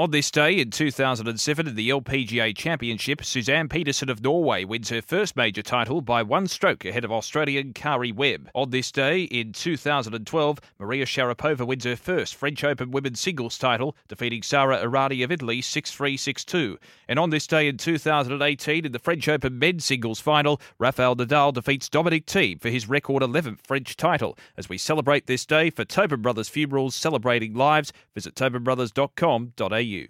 On this day in 2007 in the LPGA Championship, Suzann Pettersen of Norway wins her first major title by one stroke ahead of Australian Karrie Webb. On this day in 2012, Maria Sharapova wins her first French Open women's singles title, defeating Sara Errani of Italy 6-3, 6-2. And on this day in 2018 in the French Open men's singles final, Rafael Nadal defeats Dominic Thiem for his record 11th French title. As we celebrate this day for Tobin Brothers Funerals Celebrating Lives, visit tobinbrothers.com.au you.